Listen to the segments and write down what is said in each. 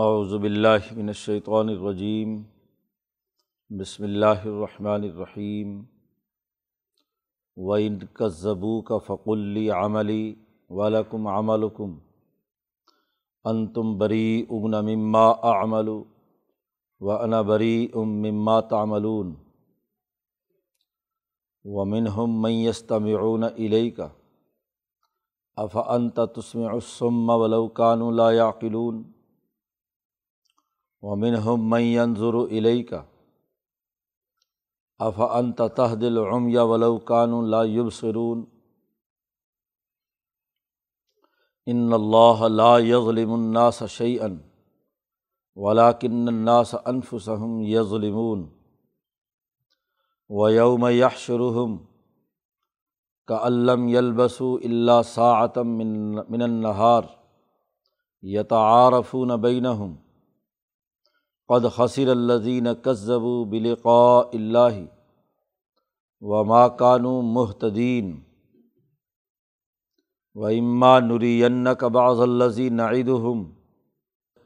اعوذ باللہ من الشیطان الرجیم، بسم اللہ الرحمن الرحیم، وَإِن كَذَّبُوكَ فَقُل لِّي عَمَلِي وَلَكُمْ عَمَلُكُمْ، أَنتُمْ بَرِيئُونَ مِمَّا أَعْمَلُ وَأَنَا بَرِيءٌ مِّمَّا تَعْمَلُونَ. وَمِنْهُم مَّن يَسْتَمِعُونَ إِلَيْكَ، أَفَأَنتَ تُسْمِعُ الصُّمَّ وَلَوْ كَانُوا لَا يَعْقِلُونَ. وَمِنْهُم مَّن يَنظُرُ إِلَيْكَ. أَفَأَنتَ تَهْدِي الْعُمْيَ وَلَوْ كَانُوا لَا يُبْصِرُونَ؟ إِنَّ اللَّهَ لَا يَظْلِمُ النَّاسَ شَيْئًا وَلَكِنَّ النَّاسَ أَنفُسَهُمْ يَظْلِمُونَ. وَيَوْمَ يَحْشُرُهُمْ كَأَن لَّمْ يَلْبَثُوا إِلَّا سَاعَةً مِّنَ النَّهَارِ يَتَعَارَفُونَ بَيْنَهُمْ. قد خصر الزین کذبو بلقاء اللہ وما کانو محتدین و اما نرین بعض الزی نعیدہم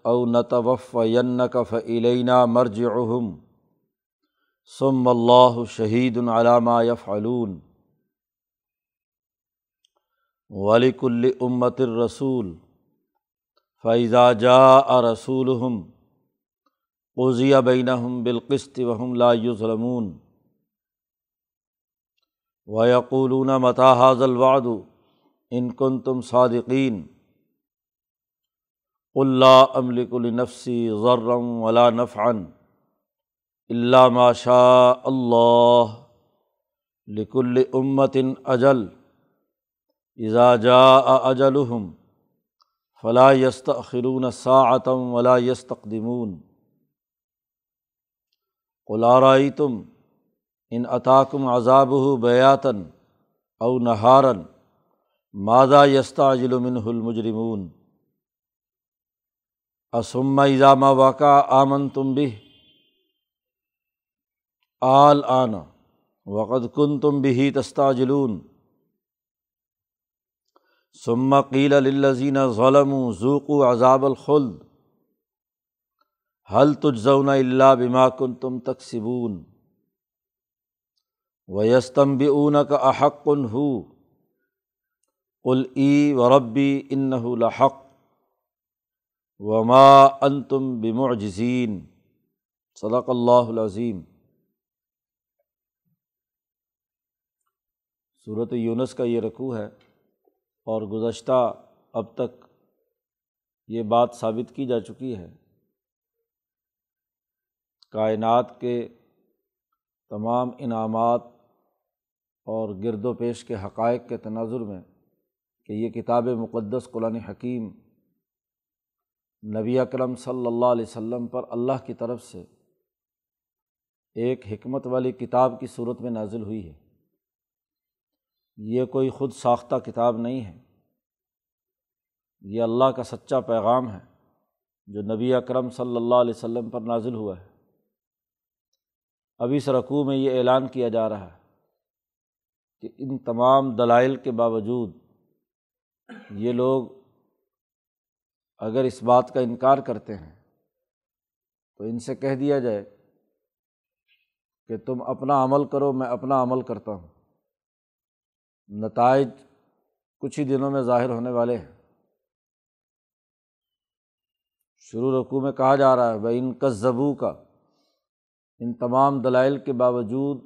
او نتوف ینک فعلینا مرجعہم ثم اللہ شہید علامہ یفعلون ولیک الامت الرسول فیضا جا رسولہم قضیہ بینہم بالقسط وہم لا یظلمون۔ ویقولون متا حاض الوعد؟ ان کن تم صادقین اللہ املک لنفسی ذرم ولا نفعن اللہ ماشاء اللہ لکل امتن اجل۔ اذا جاء اجلہم فلا یستأخرون ساعتم ولا یستقدمون۔ قلارئی تم ان عطاکم عذاب بیاتن او نہارن مادہ یستا ظلمن المجرمون اسم اضامہ واقع آمن تم بھی آل آنا وقد کن تم بھی تستا جلون ثم قیل للذین ظلم ذوق عذاب الخلد حل تجزون اللہ بما کن تم تقسبون و یستم اون کا احق ہو قل و ربی ان کائنات کے تمام انعامات اور گرد و پیش کے حقائق کے تناظر میں کہ یہ کتاب مقدس قرآن حکیم نبی اکرم صلی اللہ علیہ وسلم پر اللہ کی طرف سے ایک حکمت والی کتاب کی صورت میں نازل ہوئی ہے۔ یہ کوئی خود ساختہ کتاب نہیں ہے۔ یہ اللہ کا سچا پیغام ہے جو نبی اکرم صلی اللہ علیہ وسلم پر نازل ہوا ہے۔ ابھی اس رقوع میں یہ اعلان کیا جا رہا ہے کہ ان تمام دلائل کے باوجود یہ لوگ اگر اس بات کا انکار کرتے ہیں تو ان سے کہہ دیا جائے کہ تم اپنا عمل کرو، میں اپنا عمل کرتا ہوں۔ نتائج کچھ ہی دنوں میں ظاہر ہونے والے ہیں۔ شروع رقوع میں کہا جا رہا ہے بھائی ان کا زبو کا ان تمام دلائل کے باوجود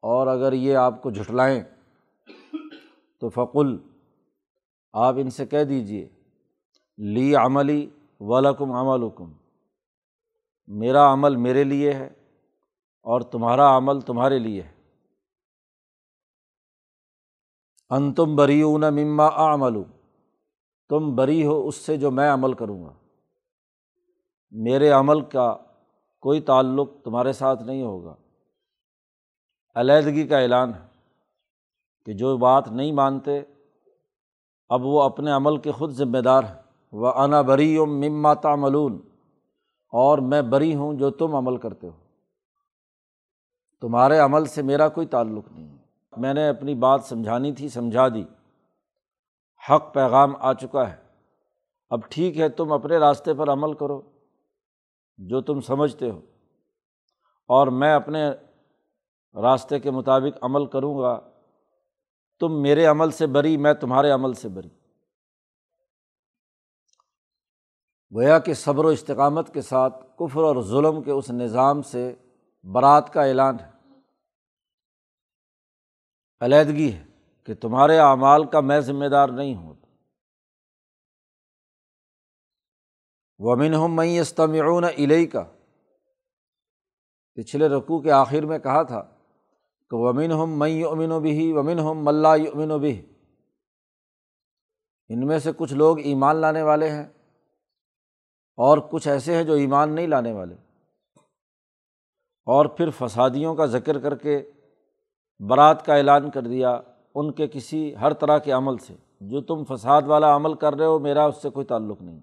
اور اگر یہ آپ کو جھٹلائیں تو فقل، آپ ان سے کہہ دیجیے لی عملی ولکم عمل حکم میرا عمل میرے لیے ہے اور تمہارا عمل تمہارے لیے ہے۔ ان تم بری اون مما عمل تم بری ہو اس سے جو میں عمل کروں گا۔ میرے عمل کا کوئی تعلق تمہارے ساتھ نہیں ہوگا۔ علیحدگی کا اعلان ہے کہ جو بات نہیں مانتے، اب وہ اپنے عمل کے خود ذمہ دار ہیں۔ وہ انا بری و مما تعملون، اور میں بری ہوں جو تم عمل کرتے ہو۔ تمہارے عمل سے میرا کوئی تعلق نہیں ہے۔ میں نے اپنی بات سمجھانی تھی، سمجھا دی۔ حق پیغام آ چکا ہے۔ اب ٹھیک ہے، تم اپنے راستے پر عمل کرو۔ جو تم سمجھتے ہو۔ اور میں اپنے راستے کے مطابق عمل کروں گا۔ تم میرے عمل سے بری، میں تمہارے عمل سے بری۔ گویا کہ صبر و استقامت کے ساتھ کفر اور ظلم کے اس نظام سے برات کا اعلان ہے۔ علیحدگی ہے کہ تمہارے اعمال کا میں ذمہ دار نہیں ہوں۔ ومن ہم میں استمعون علیہ کا پچھلے رقوع کے آخر میں کہا تھا کہ ومن ہم میں امن و بھی ومن ہم ملا امن و بھی ان میں سے کچھ لوگ ایمان لانے والے ہیں اور کچھ ایسے ہیں جو ایمان نہیں لانے والے۔ اور پھر فسادیوں کا ذکر کر کے برات کا اعلان کر دیا ان کے کسی ہر طرح کے عمل سے۔ جو تم فساد والا عمل کر رہے ہو، میرا اس سے کوئی تعلق نہیں۔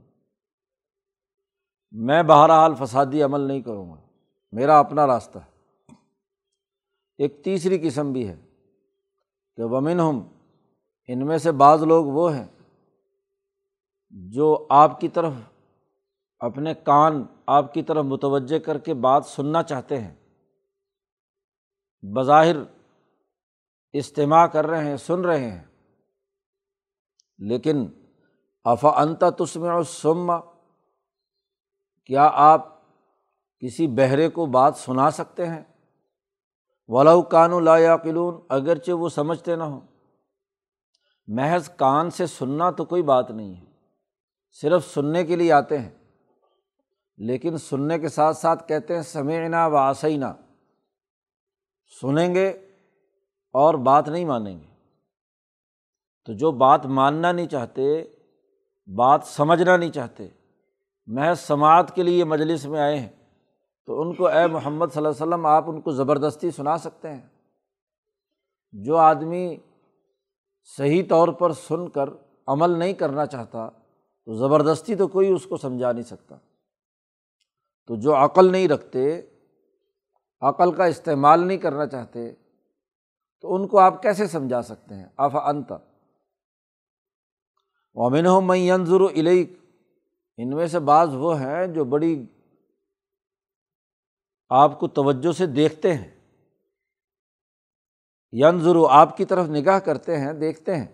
میں بہرحال فسادی عمل نہیں کروں گا۔ میرا اپنا راستہ ہے۔ ایک تیسری قسم بھی ہے کہ ومن ہم ان میں سے بعض لوگ وہ ہیں جو آپ کی طرف اپنے کان آپ کی طرف متوجہ کر کے بات سننا چاہتے ہیں۔ بظاہر اجتماع کر رہے ہیں، سن رہے ہیں۔ لیکن افا انتا تسم اور سما کیا آپ کسی بہرے کو بات سنا سکتے ہیں؟ ولاؤ کان لا یاقلون، اگرچہ وہ سمجھتے نہ ہوں۔ محض کان سے سننا تو کوئی بات نہیں ہے، صرف سننے کے لیے آتے ہیں۔ لیکن سننے کے ساتھ ساتھ کہتے ہیں، سمعنا و آسینہ سنیں گے اور بات نہیں مانیں گے۔ تو جو بات ماننا نہیں چاہتے، بات سمجھنا نہیں چاہتے محض سماعت کے لیے مجلس میں آئے ہیں، تو ان کو اے محمد صلی اللہ علیہ وسلم، آپ ان کو زبردستی سنا سکتے ہیں۔ جو آدمی صحیح طور پر سن کر عمل نہیں کرنا چاہتا، تو زبردستی تو کوئی اس کو سمجھا نہیں سکتا۔ تو جو عقل نہیں رکھتے، عقل کا استعمال نہیں کرنا چاہتے، تو ان کو آپ کیسے سمجھا سکتے ہیں؟ آف انت۔ ومن ہو میں ینظر علیق ان میں سے بعض وہ ہیں جو بڑی آپ کو توجہ سے دیکھتے ہیں۔ ینظر آپ کی طرف نگاہ کرتے ہیں، دیکھتے ہیں۔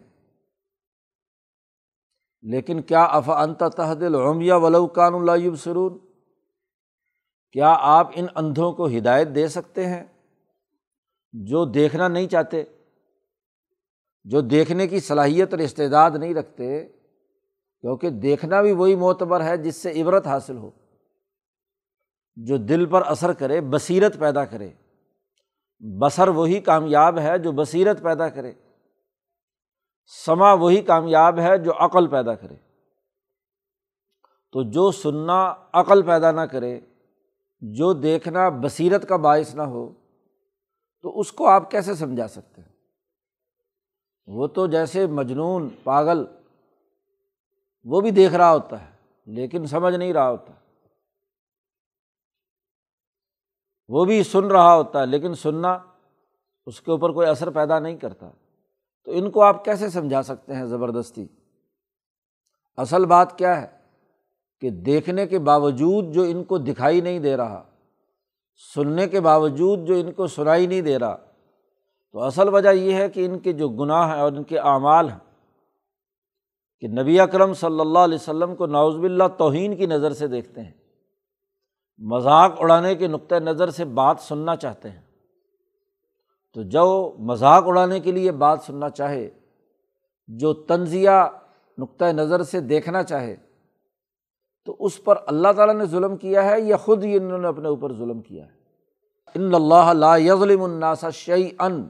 لیکن کیا اف انت تحد العمیہ ولوکان اللہ سرون کیا آپ ان اندھوں کو ہدایت دے سکتے ہیں جو دیکھنا نہیں چاہتے، جو دیکھنے کی صلاحیت اور استعداد نہیں رکھتے؟ کیونکہ دیکھنا بھی وہی معتبر ہے جس سے عبرت حاصل ہو۔ جو دل پر اثر کرے، بصیرت پیدا کرے۔ بصر وہی کامیاب ہے جو بصیرت پیدا کرے۔ سما وہی کامیاب ہے جو عقل پیدا کرے۔ تو جو سننا عقل پیدا نہ کرے، جو دیکھنا بصیرت کا باعث نہ ہو، تو اس کو آپ کیسے سمجھا سکتے ہیں؟ وہ تو جیسے مجنون، پاگل وہ بھی دیکھ رہا ہوتا ہے، لیکن سمجھ نہیں رہا ہوتا۔ وہ بھی سن رہا ہوتا ہے، لیکن سننا اس کے اوپر کوئی اثر پیدا نہیں کرتا۔ تو ان کو آپ کیسے سمجھا سکتے ہیں زبردستی؟ اصل بات کیا ہے؟ کہ دیکھنے کے باوجود جو ان کو دکھائی نہیں دے رہا، سننے کے باوجود جو ان کو سنائی نہیں دے رہا، تو اصل وجہ یہ ہے کہ ان کے جو گناہ ہیں اور ان کے اعمال ہیں کہ نبی اکرم صلی اللہ علیہ وسلم کو ناوز باللہ توہین کی نظر سے دیکھتے ہیں۔ مذاق اڑانے کے نقطۂ نظر سے بات سننا چاہتے ہیں۔ تو جو مذاق اڑانے کے لیے بات سننا چاہے، جو تنزیہ نقطۂ نظر سے دیکھنا چاہے، تو اس پر اللہ تعالیٰ نے ظلم کیا ہے یا خود ہی انہوں نے اپنے اوپر ظلم کیا ہے؟ ان اللہ لا یظلم الناسا شعی ان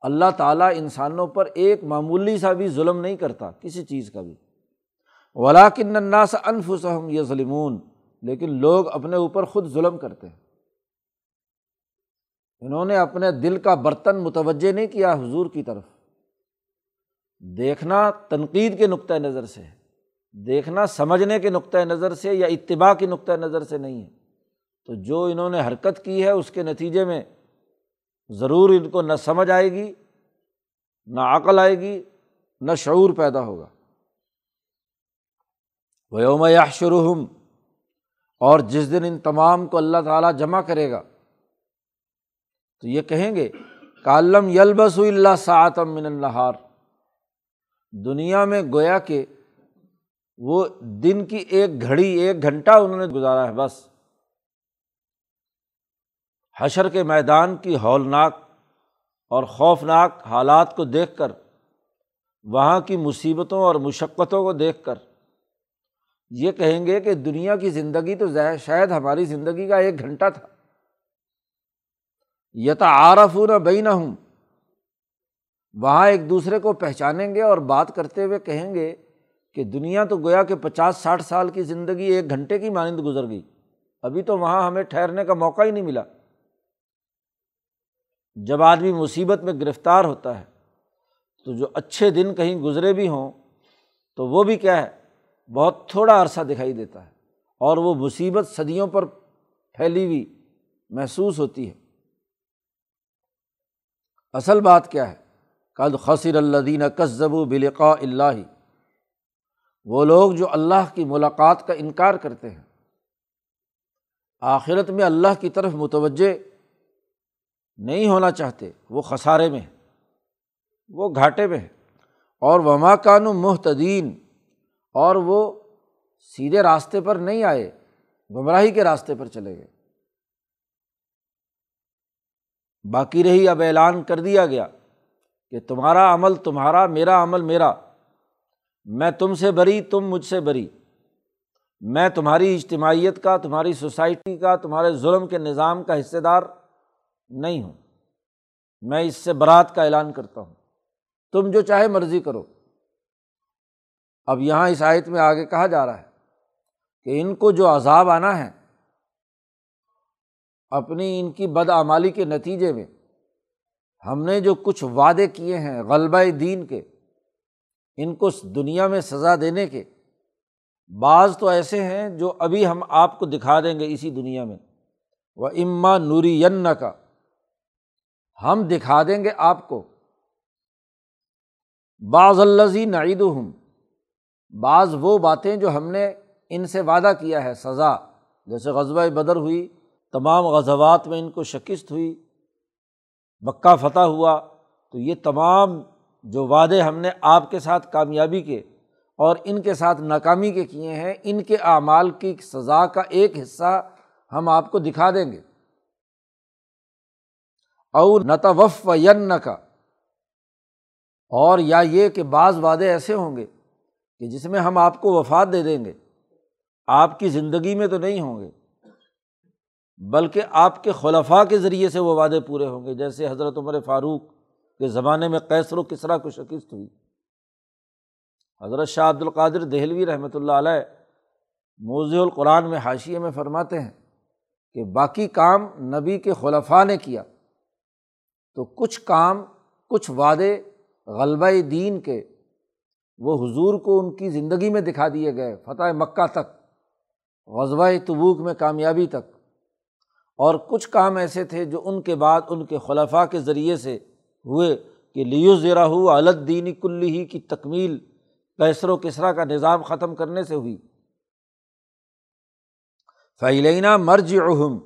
اللہ تعالیٰ انسانوں پر ایک معمولی سا بھی ظلم نہیں کرتا، کسی چیز کا بھی۔ ولاکن الناس انفسہم یظلمون لیکن لوگ اپنے اوپر خود ظلم کرتے ہیں۔ انہوں نے اپنے دل کا برتن متوجہ نہیں کیا حضور کی طرف۔ دیکھنا تنقید کے نقطۂ نظر سے ہے۔ دیکھنا سمجھنے کے نقطۂ نظر سے یا اتباع کے نقطۂ نظر سے نہیں ہے۔ تو جو انہوں نے حرکت کی ہے، اس کے نتیجے میں ضرور ان کو نہ سمجھ آئے گی، نہ عقل آئے گی، نہ شعور پیدا ہوگا۔ ویوم یا شروحم اور جس دن ان تمام کو اللہ تعالیٰ جمع کرے گا۔ تو یہ کہیں گے کالم یلبس اللہ سعتم من النہار دنیا میں گویا کہ وہ دن کی ایک گھڑی، ایک گھنٹہ انہوں نے گزارا ہے، بس۔ حشر کے میدان کی ہولناک اور خوفناک حالات کو دیکھ کر، وہاں کی مصیبتوں اور مشقتوں کو دیکھ کر، یہ کہیں گے کہ دنیا کی زندگی تو شاید ہماری زندگی کا ایک گھنٹہ تھا۔ یتا عارف نہ بئی نہ ہوں وہاں ایک دوسرے کو پہچانیں گے اور بات کرتے ہوئے کہیں گے کہ دنیا تو گویا کہ پچاس، ساٹھ سال کی زندگی ایک گھنٹے کی مانند گزر گئی۔ ابھی تو وہاں ہمیں ٹھہرنے کا موقع ہی نہیں ملا۔ جب آدمی مصیبت میں گرفتار ہوتا ہے، تو جو اچھے دن کہیں گزرے بھی ہوں، تو وہ بھی کیا ہے، بہت تھوڑا عرصہ دکھائی دیتا ہے اور وہ مصیبت صدیوں پر پھیلی ہوئی محسوس ہوتی ہے۔ اصل بات کیا ہے؟ قد خصر اللہ کسب و بلقا اللہ۔ وہ لوگ جو اللہ کی ملاقات کا انکار کرتے ہیں، آخرت میں اللہ کی طرف متوجہ نہیں ہونا چاہتے، وہ خسارے میں وہ گھاٹے میں ہے اور وما کانو محتدین اور وہ سیدھے راستے پر نہیں آئے، گمراہی کے راستے پر چلے گئے۔ باقی رہی اب اعلان کر دیا گیا کہ تمہارا عمل تمہارا، میرا عمل میرا۔ میں تم سے بری، تم مجھ سے بری۔ میں تمہاری اجتماعیت کا، تمہاری سوسائٹی کا، تمہارے ظلم کے نظام کا حصے دار۔ نہیں ہوں۔ میں اس سے برات کا اعلان کرتا ہوں۔ تم جو چاہے مرضی کرو۔ اب یہاں اس آیت میں آگے کہا جا رہا ہے کہ ان کو جو عذاب آنا ہے، اپنی ان کی بدعمالی کے نتیجے میں ہم نے جو کچھ وعدے کیے ہیں غلبہ دین کے، ان کو دنیا میں سزا دینے کے، بعض تو ایسے ہیں جو ابھی ہم آپ کو دکھا دیں گے اسی دنیا میں۔ وہ اما نوری ین کا ہم دکھا دیں گے آپ کو۔ بعض الزی نعید ہوں بعض وہ باتیں جو ہم نے ان سے وعدہ کیا ہے، سزا۔ جیسے غزبۂ بدر ہوئی، تمام غزوات میں ان کو شکست ہوئی بکا فتح ہوا۔ تو یہ تمام جو وعدے ہم نے آپ کے ساتھ کامیابی کے اور ان کے ساتھ ناکامی کے کیے ہیں، ان کے اعمال کی سزا کا ایک حصہ ہم آپ کو دکھا دیں گے۔ اور نتوف ین کا اور یا یہ کہ بعض وعدے ایسے ہوں گے کہ جس میں ہم آپ کو وفات دے دیں گے، آپ کی زندگی میں تو نہیں ہوں گے، بلکہ آپ کے خلفاء کے ذریعے سے وہ وعدے پورے ہوں گے۔ جیسے حضرت عمر فاروق کے زمانے میں کیسر و کسرا کو شکست ہوئی۔ حضرت شاہ عبد القادر دہلوی رحمۃ اللہ علیہ موضوع القرآن میں حاشیے میں فرماتے ہیں کہ باقی کام نبی کے خلفاء نے کیا۔ تو کچھ کام، کچھ وعدے غلبہ دین کے وہ حضور کو ان کی زندگی میں دکھا دیے گئے، فتح مکہ تک غزبۂ تبوک میں کامیابی تک۔ اور کچھ کام ایسے تھے جو ان کے بعد ان کے خلفاء کے ذریعے سے ہوئے کہ لیو زیرا ہو الد دینی کلی ہی کی تکمیل کیسر و کسرا کا نظام ختم کرنے سے ہوئی۔ فعلینہ مرج اہم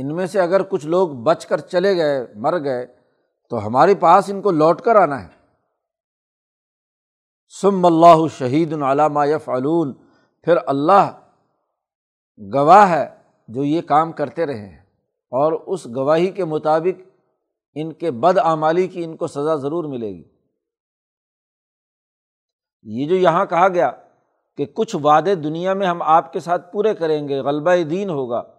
ان میں سے اگر کچھ لوگ بچ کر چلے گئے، مر گئے، تو ہمارے پاس ان کو لوٹ کر آنا ہے۔ سم اللہ شہید العلامہ فعلون پھر اللہ گواہ ہے جو یہ کام کرتے رہے ہیں۔ اور اس گواہی کے مطابق ان کے بد اعمالی کی ان کو سزا ضرور ملے گی۔ یہ جو یہاں کہا گیا کہ کچھ وعدے دنیا میں ہم آپ کے ساتھ پورے کریں گے، غلبہ دین ہوگا۔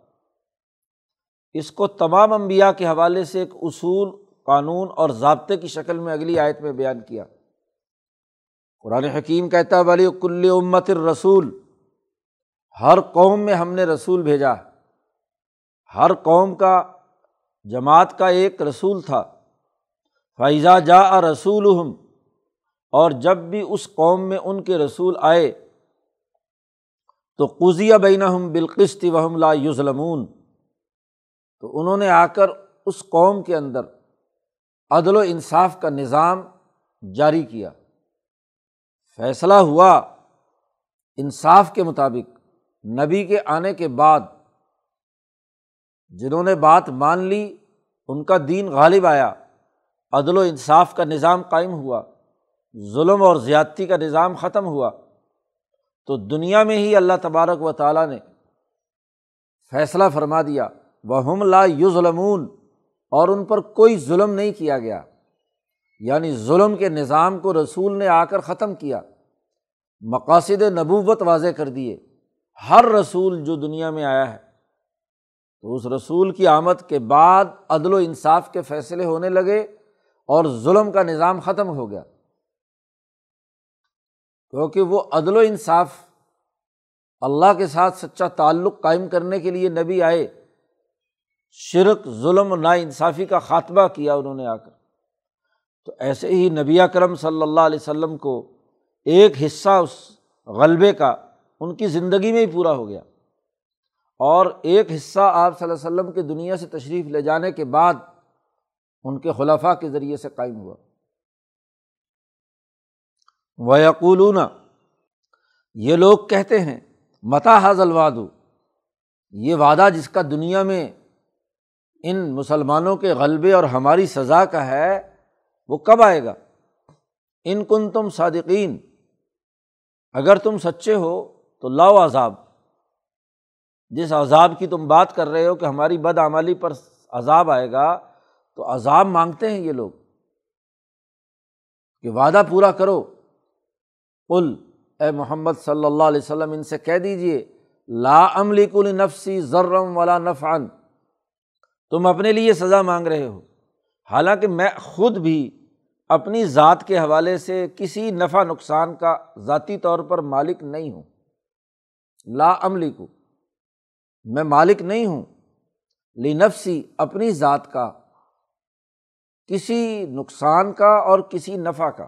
اس کو تمام انبیاء کے حوالے سے ایک اصول، قانون اور ضابطے کی شکل میں اگلی آیت میں بیان کیا۔ قرآن حکیم کہتا ولی کل امت رسول ہر قوم میں ہم نے رسول بھیجا۔ ہر قوم کا، جماعت کا ایک رسول تھا۔ فائزہ جا رسول اور جب بھی اس قوم میں ان کے رسول آئے، تو قزیہ بین ہم بالقست وحم لا یوزلمون تو انہوں نے آ کر اس قوم کے اندر عدل و انصاف کا نظام جاری کیا۔ فیصلہ ہوا انصاف کے مطابق، نبی کے آنے کے بعد۔ جنہوں نے بات مان لی، ان کا دین غالب آیا۔ عدل و انصاف کا نظام قائم ہوا۔ ظلم اور زیادتی کا نظام ختم ہوا۔ تو دنیا میں ہی اللہ تبارک و تعالیٰ نے فیصلہ فرما دیا۔ وہ ہم لا یو ظلمون اور ان پر کوئی ظلم نہیں کیا گیا۔ یعنی ظلم کے نظام کو رسول نے آ کر ختم کیا۔ مقاصد نبوت واضح کر دیے۔ ہر رسول جو دنیا میں آیا ہے، تو اس رسول کی آمد کے بعد عدل و انصاف کے فیصلے ہونے لگے اور ظلم کا نظام ختم ہو گیا۔ کیونکہ وہ عدل و انصاف اللہ کے ساتھ سچا تعلق قائم کرنے کے لیے نبی آئے۔ شرک، ظلم نا انصافی کا خاتمہ کیا انہوں نے آ کر۔ تو ایسے ہی نبی کرم صلی اللہ علیہ وسلم کو ایک حصہ اس غلبے کا ان کی زندگی میں ہی پورا ہو گیا۔ اور ایک حصہ آپ صلی اللہ علیہ وسلم کی دنیا سے تشریف لے جانے کے بعد ان کے خلافہ کے ذریعے سے قائم ہوا۔ ویقولون یہ لوگ کہتے ہیں متا حاضل وادو یہ وعدہ جس کا دنیا میں ان مسلمانوں کے غلبے اور ہماری سزا کا ہے، وہ کب آئے گا؟ ان کن تم صادقین۔ اگر تم سچے ہو تو لاؤ عذاب۔ جس عذاب کی تم بات کر رہے ہو کہ ہماری بد آمالی پر عذاب آئے گا، تو عذاب مانگتے ہیں یہ لوگ۔ کہ وعدہ پورا کرو۔ کل اے محمد صلی اللہ علیہ وسلم، ان سے کہہ دیجیے لا عملی کل نفسی ذرم والا نفعن تم اپنے لیے سزا مانگ رہے ہو۔ حالانکہ میں خود بھی اپنی ذات کے حوالے سے کسی نفع نقصان کا ذاتی طور پر مالک نہیں ہوں۔ لا عملی کو میں مالک نہیں ہوں۔ لی نفسی، اپنی ذات کا، کسی نقصان کا اور کسی نفع کا۔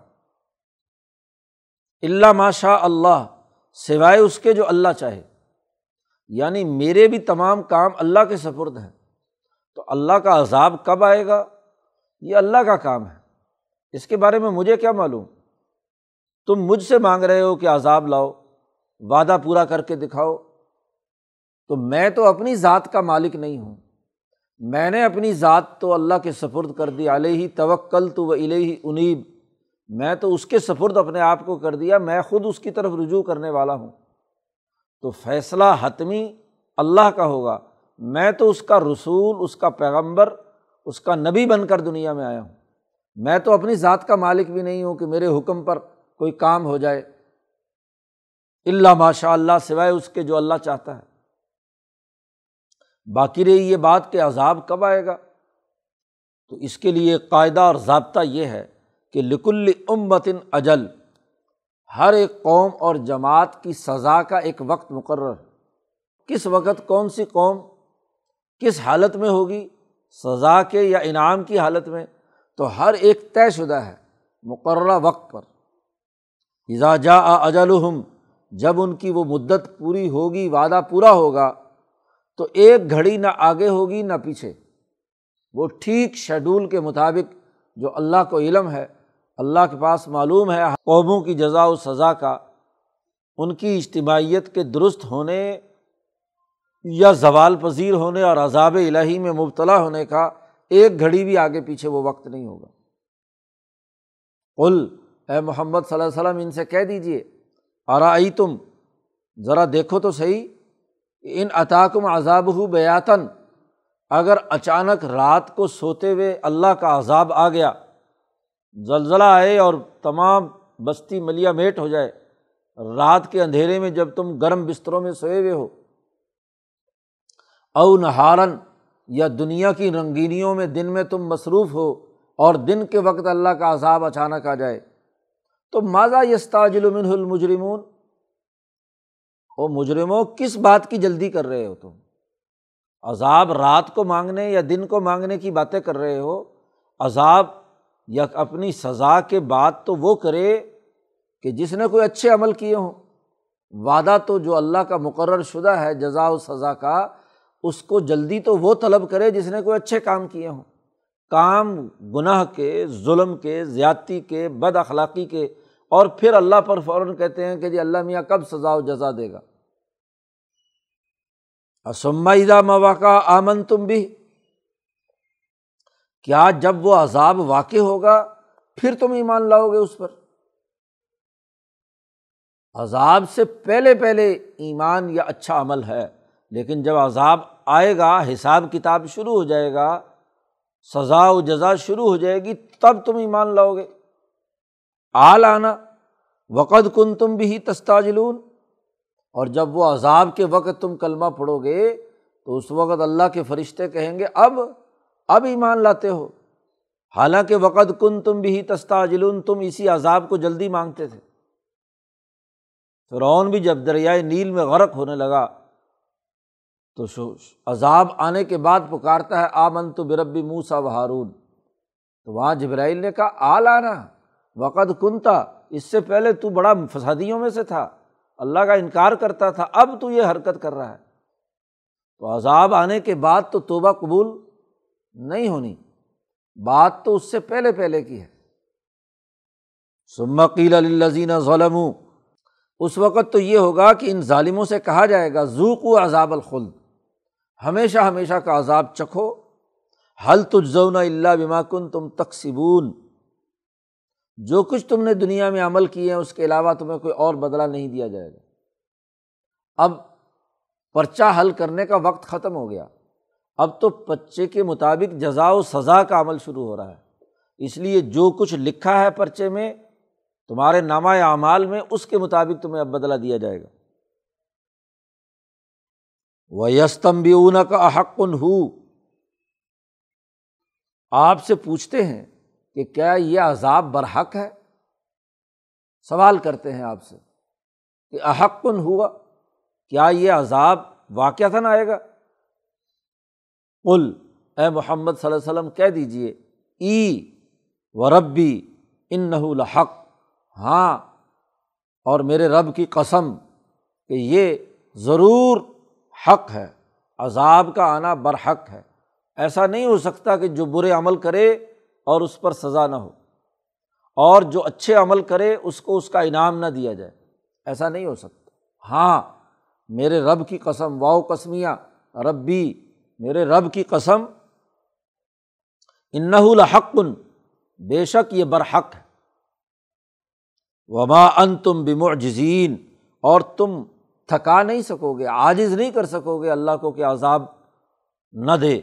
اللہ ماشاء اللہ، سوائے اس کے جو اللہ چاہے۔ یعنی میرے بھی تمام کام اللہ کے سپرد ہیں۔ تو اللہ کا عذاب کب آئے گا؟ یہ اللہ کا کام ہے۔ اس کے بارے میں مجھے کیا معلوم؟ تم مجھ سے مانگ رہے ہو کہ عذاب لاؤ، وعدہ پورا کر کے دکھاؤ۔ تو میں تو اپنی ذات کا مالک نہیں ہوں۔ میں نے اپنی ذات تو اللہ کے سفرد کر دی، علیہ ہی توکل تو وہ ہی انیب۔ میں تو اس کے سفرد اپنے آپ کو کر دیا، میں خود اس کی طرف رجوع کرنے والا ہوں۔ تو فیصلہ حتمی اللہ کا ہوگا۔ میں تو اس کا رسول، اس کا پیغمبر، اس کا نبی بن کر دنیا میں آیا ہوں۔ میں تو اپنی ذات کا مالک بھی نہیں ہوں کہ میرے حکم پر کوئی کام ہو جائے۔ اللہ ماشاء اللہ سوائے اس کے جو اللہ چاہتا ہے۔ باقی رہی یہ بات کہ عذاب کب آئے گا؟ تو اس کے لیے قاعدہ اور ضابطہ یہ ہے کہ لکل امتن اجل، ہر ایک قوم اور جماعت کی سزا کا ایک وقت مقرر کس وقت؟ کون سی قوم؟ کس حالت میں ہوگی؟ سزا کے یا انعام کی حالت میں؟ تو ہر ایک طے شدہ ہے مقررہ وقت پر۔ اذا جا اجلحم جب ان کی وہ مدت پوری ہوگی، وعدہ پورا ہوگا، تو ایک گھڑی نہ آگے ہوگی، نہ پیچھے۔ وہ ٹھیک شیڈول کے مطابق جو اللہ کو علم ہے، اللہ کے پاس معلوم ہے، قوموں کی جزا و سزا کا، ان کی اجتماعیت کے درست ہونے یا زوال پذیر ہونے اور عذاب الہی میں مبتلا ہونے کا ایک گھڑی بھی آگے پیچھے وہ وقت نہیں ہوگا۔ قل، اے محمد صلی اللہ علیہ وسلم، ان سے کہہ دیجیے آئی تم ذرا دیکھو تو صحیح، ان عطاکم عذاب ہو بیاتن اگر اچانک رات کو سوتے ہوئے اللہ کا عذاب آ گیا، زلزلہ آئے اور تمام بستی ملیا میٹ ہو جائے، رات کے اندھیرے میں جب تم گرم بستروں میں سوئے ہوئے ہو او نہارن یا دنیا کی رنگینیوں میں دن میں تم مصروف ہو اور دن کے وقت اللہ کا عذاب اچانک آ جائے۔ تو ماضا یستاجل منہ المجرمون؟ وہ مجرموں کس بات کی جلدی کر رہے ہو تم؟ عذاب رات کو مانگنے یا دن کو مانگنے کی باتیں کر رہے ہو؟ عذاب یا اپنی سزا کے بعد تو وہ کرے کہ جس نے کوئی اچھے عمل کیے ہوں۔ وعدہ تو جو اللہ کا مقرر شدہ ہے جزا و سزا کا اس کو جلدی تو وہ طلب کرے جس نے کوئی اچھے کام کیے ہوں۔ کام گناہ کے، ظلم کے، زیادتی کے، بد اخلاقی کے، اور پھر اللہ پر فوراً کہتے ہیں کہ جی اللہ میاں کب سزا و جزا دے گا۔ اسمہ مواقع آمن تم بھی کیا جب وہ عذاب واقع ہوگا پھر تم ایمان لاؤ گے اس پر؟ عذاب سے پہلے پہلے ایمان یا اچھا عمل ہے۔ لیکن جب عذاب آئے گا، حساب کتاب شروع ہو جائے گا، سزا و جزا شروع ہو جائے گی، تب تم ایمان لاؤ گے۔ آل آنا وقت کن تم بھی تستاجلون اور جب وہ عذاب کے وقت تم کلمہ پڑھو گے، تو اس وقت اللہ کے فرشتے کہیں گے، اب اب ایمان لاتے ہو۔ حالانکہ وقت کن تم بھی تستاجلون تم اسی عذاب کو جلدی مانگتے تھے۔ فرعون بھی جب دریائے نیل میں غرق ہونے لگا تو عذاب آنے کے بعد پکارتا ہے آمن تو بربی موسا و ہارون۔ تو وہاں جبرائیل نے کہا آل آنا وقت کنتا، اس سے پہلے تو بڑا فسادیوں میں سے تھا۔ اللہ کا انکار کرتا تھا، اب تو یہ حرکت کر رہا ہے۔ تو عذاب آنے کے بعد تو توبہ قبول نہیں ہونی، بات تو اس سے پہلے پہلے کی ہے۔ سمقیل الزین ظلم اس وقت تو یہ ہوگا کہ ان ظالموں سے کہا جائے گا ذوق و عذاب الخلد۔ ہمیشہ ہمیشہ کا عذاب چکھو۔ حل تجزون اللہ بماکن تم تقسیبون جو کچھ تم نے دنیا میں عمل کیے ہیں، اس کے علاوہ تمہیں کوئی اور بدلا نہیں دیا جائے گا۔ اب پرچہ حل کرنے کا وقت ختم ہو گیا۔ اب تو پرچے کے مطابق جزا و سزا کا عمل شروع ہو رہا ہے۔ اس لیے جو کچھ لکھا ہے پرچے میں، تمہارے نامہ اعمال میں، اس کے مطابق تمہیں اب بدلا دیا جائے گا۔ وہ یستم اون کا احق ہو آپ سے پوچھتے ہیں کہ کیا یہ عذاب برحق ہے؟ سوال کرتے ہیں آپ سے کہ احق کن ہوا کیا یہ عذاب واقع تھا نہ آئے گا؟ کل اے محمد صلی اللہ علیہ وسلم، کہہ دیجیے ای و ربی ان الحق ہاں اور میرے رب کی قسم کہ یہ ضرور حق ہے، عذاب کا آنا برحق ہے۔ ایسا نہیں ہو سکتا کہ جو برے عمل کرے اور اس پر سزا نہ ہو۔ اور جو اچھے عمل کرے، اس کو اس کا انعام نہ دیا جائے۔ ایسا نہیں ہو سکتا۔ ہاں میرے رب کی قسم، واؤ قسمیاں، ربی، میرے رب کی قسم انَََََََََََََََََََََََََََََََََََََََََََََََََََ الحق بے شک یہ برحق ہے۔ وما ان تم بمعجزین، اور تم تھکا نہیں سکو گے، عاجز نہیں کر سکو گے، اللہ کو کہ عذاب نہ دے۔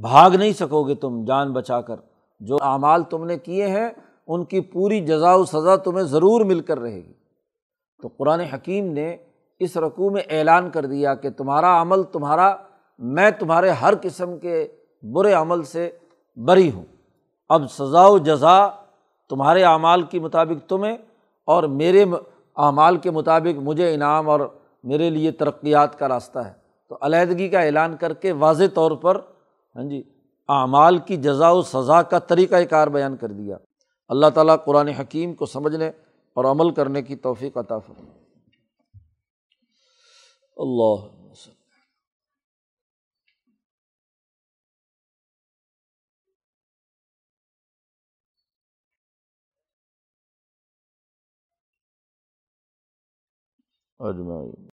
بھاگ نہیں سکو گے تم جان بچا کر۔ جو اعمال تم نے کیے ہیں، ان کی پوری جزا و سزا تمہیں ضرور مل کر رہے گی۔ تو قرآن حکیم نے اس رقوع میں اعلان کر دیا کہ تمہارا عمل تمہارا، میں تمہارے ہر قسم کے برے عمل سے بری ہوں۔ اب سزا و جزا تمہارے اعمال کے مطابق تمہیں اور میرے اعمال کے مطابق مجھے انعام اور میرے لیے ترقیات کا راستہ ہے۔ تو علیحدگی کا اعلان کر کے واضح طور پر ہاں جی اعمال کی جزا و سزا کا طریقۂ کار بیان کر دیا۔ اللہ تعالیٰ قرآن حکیم کو سمجھنے اور عمل کرنے کی توفیق عطا فرمائے۔ اللہ اجمائی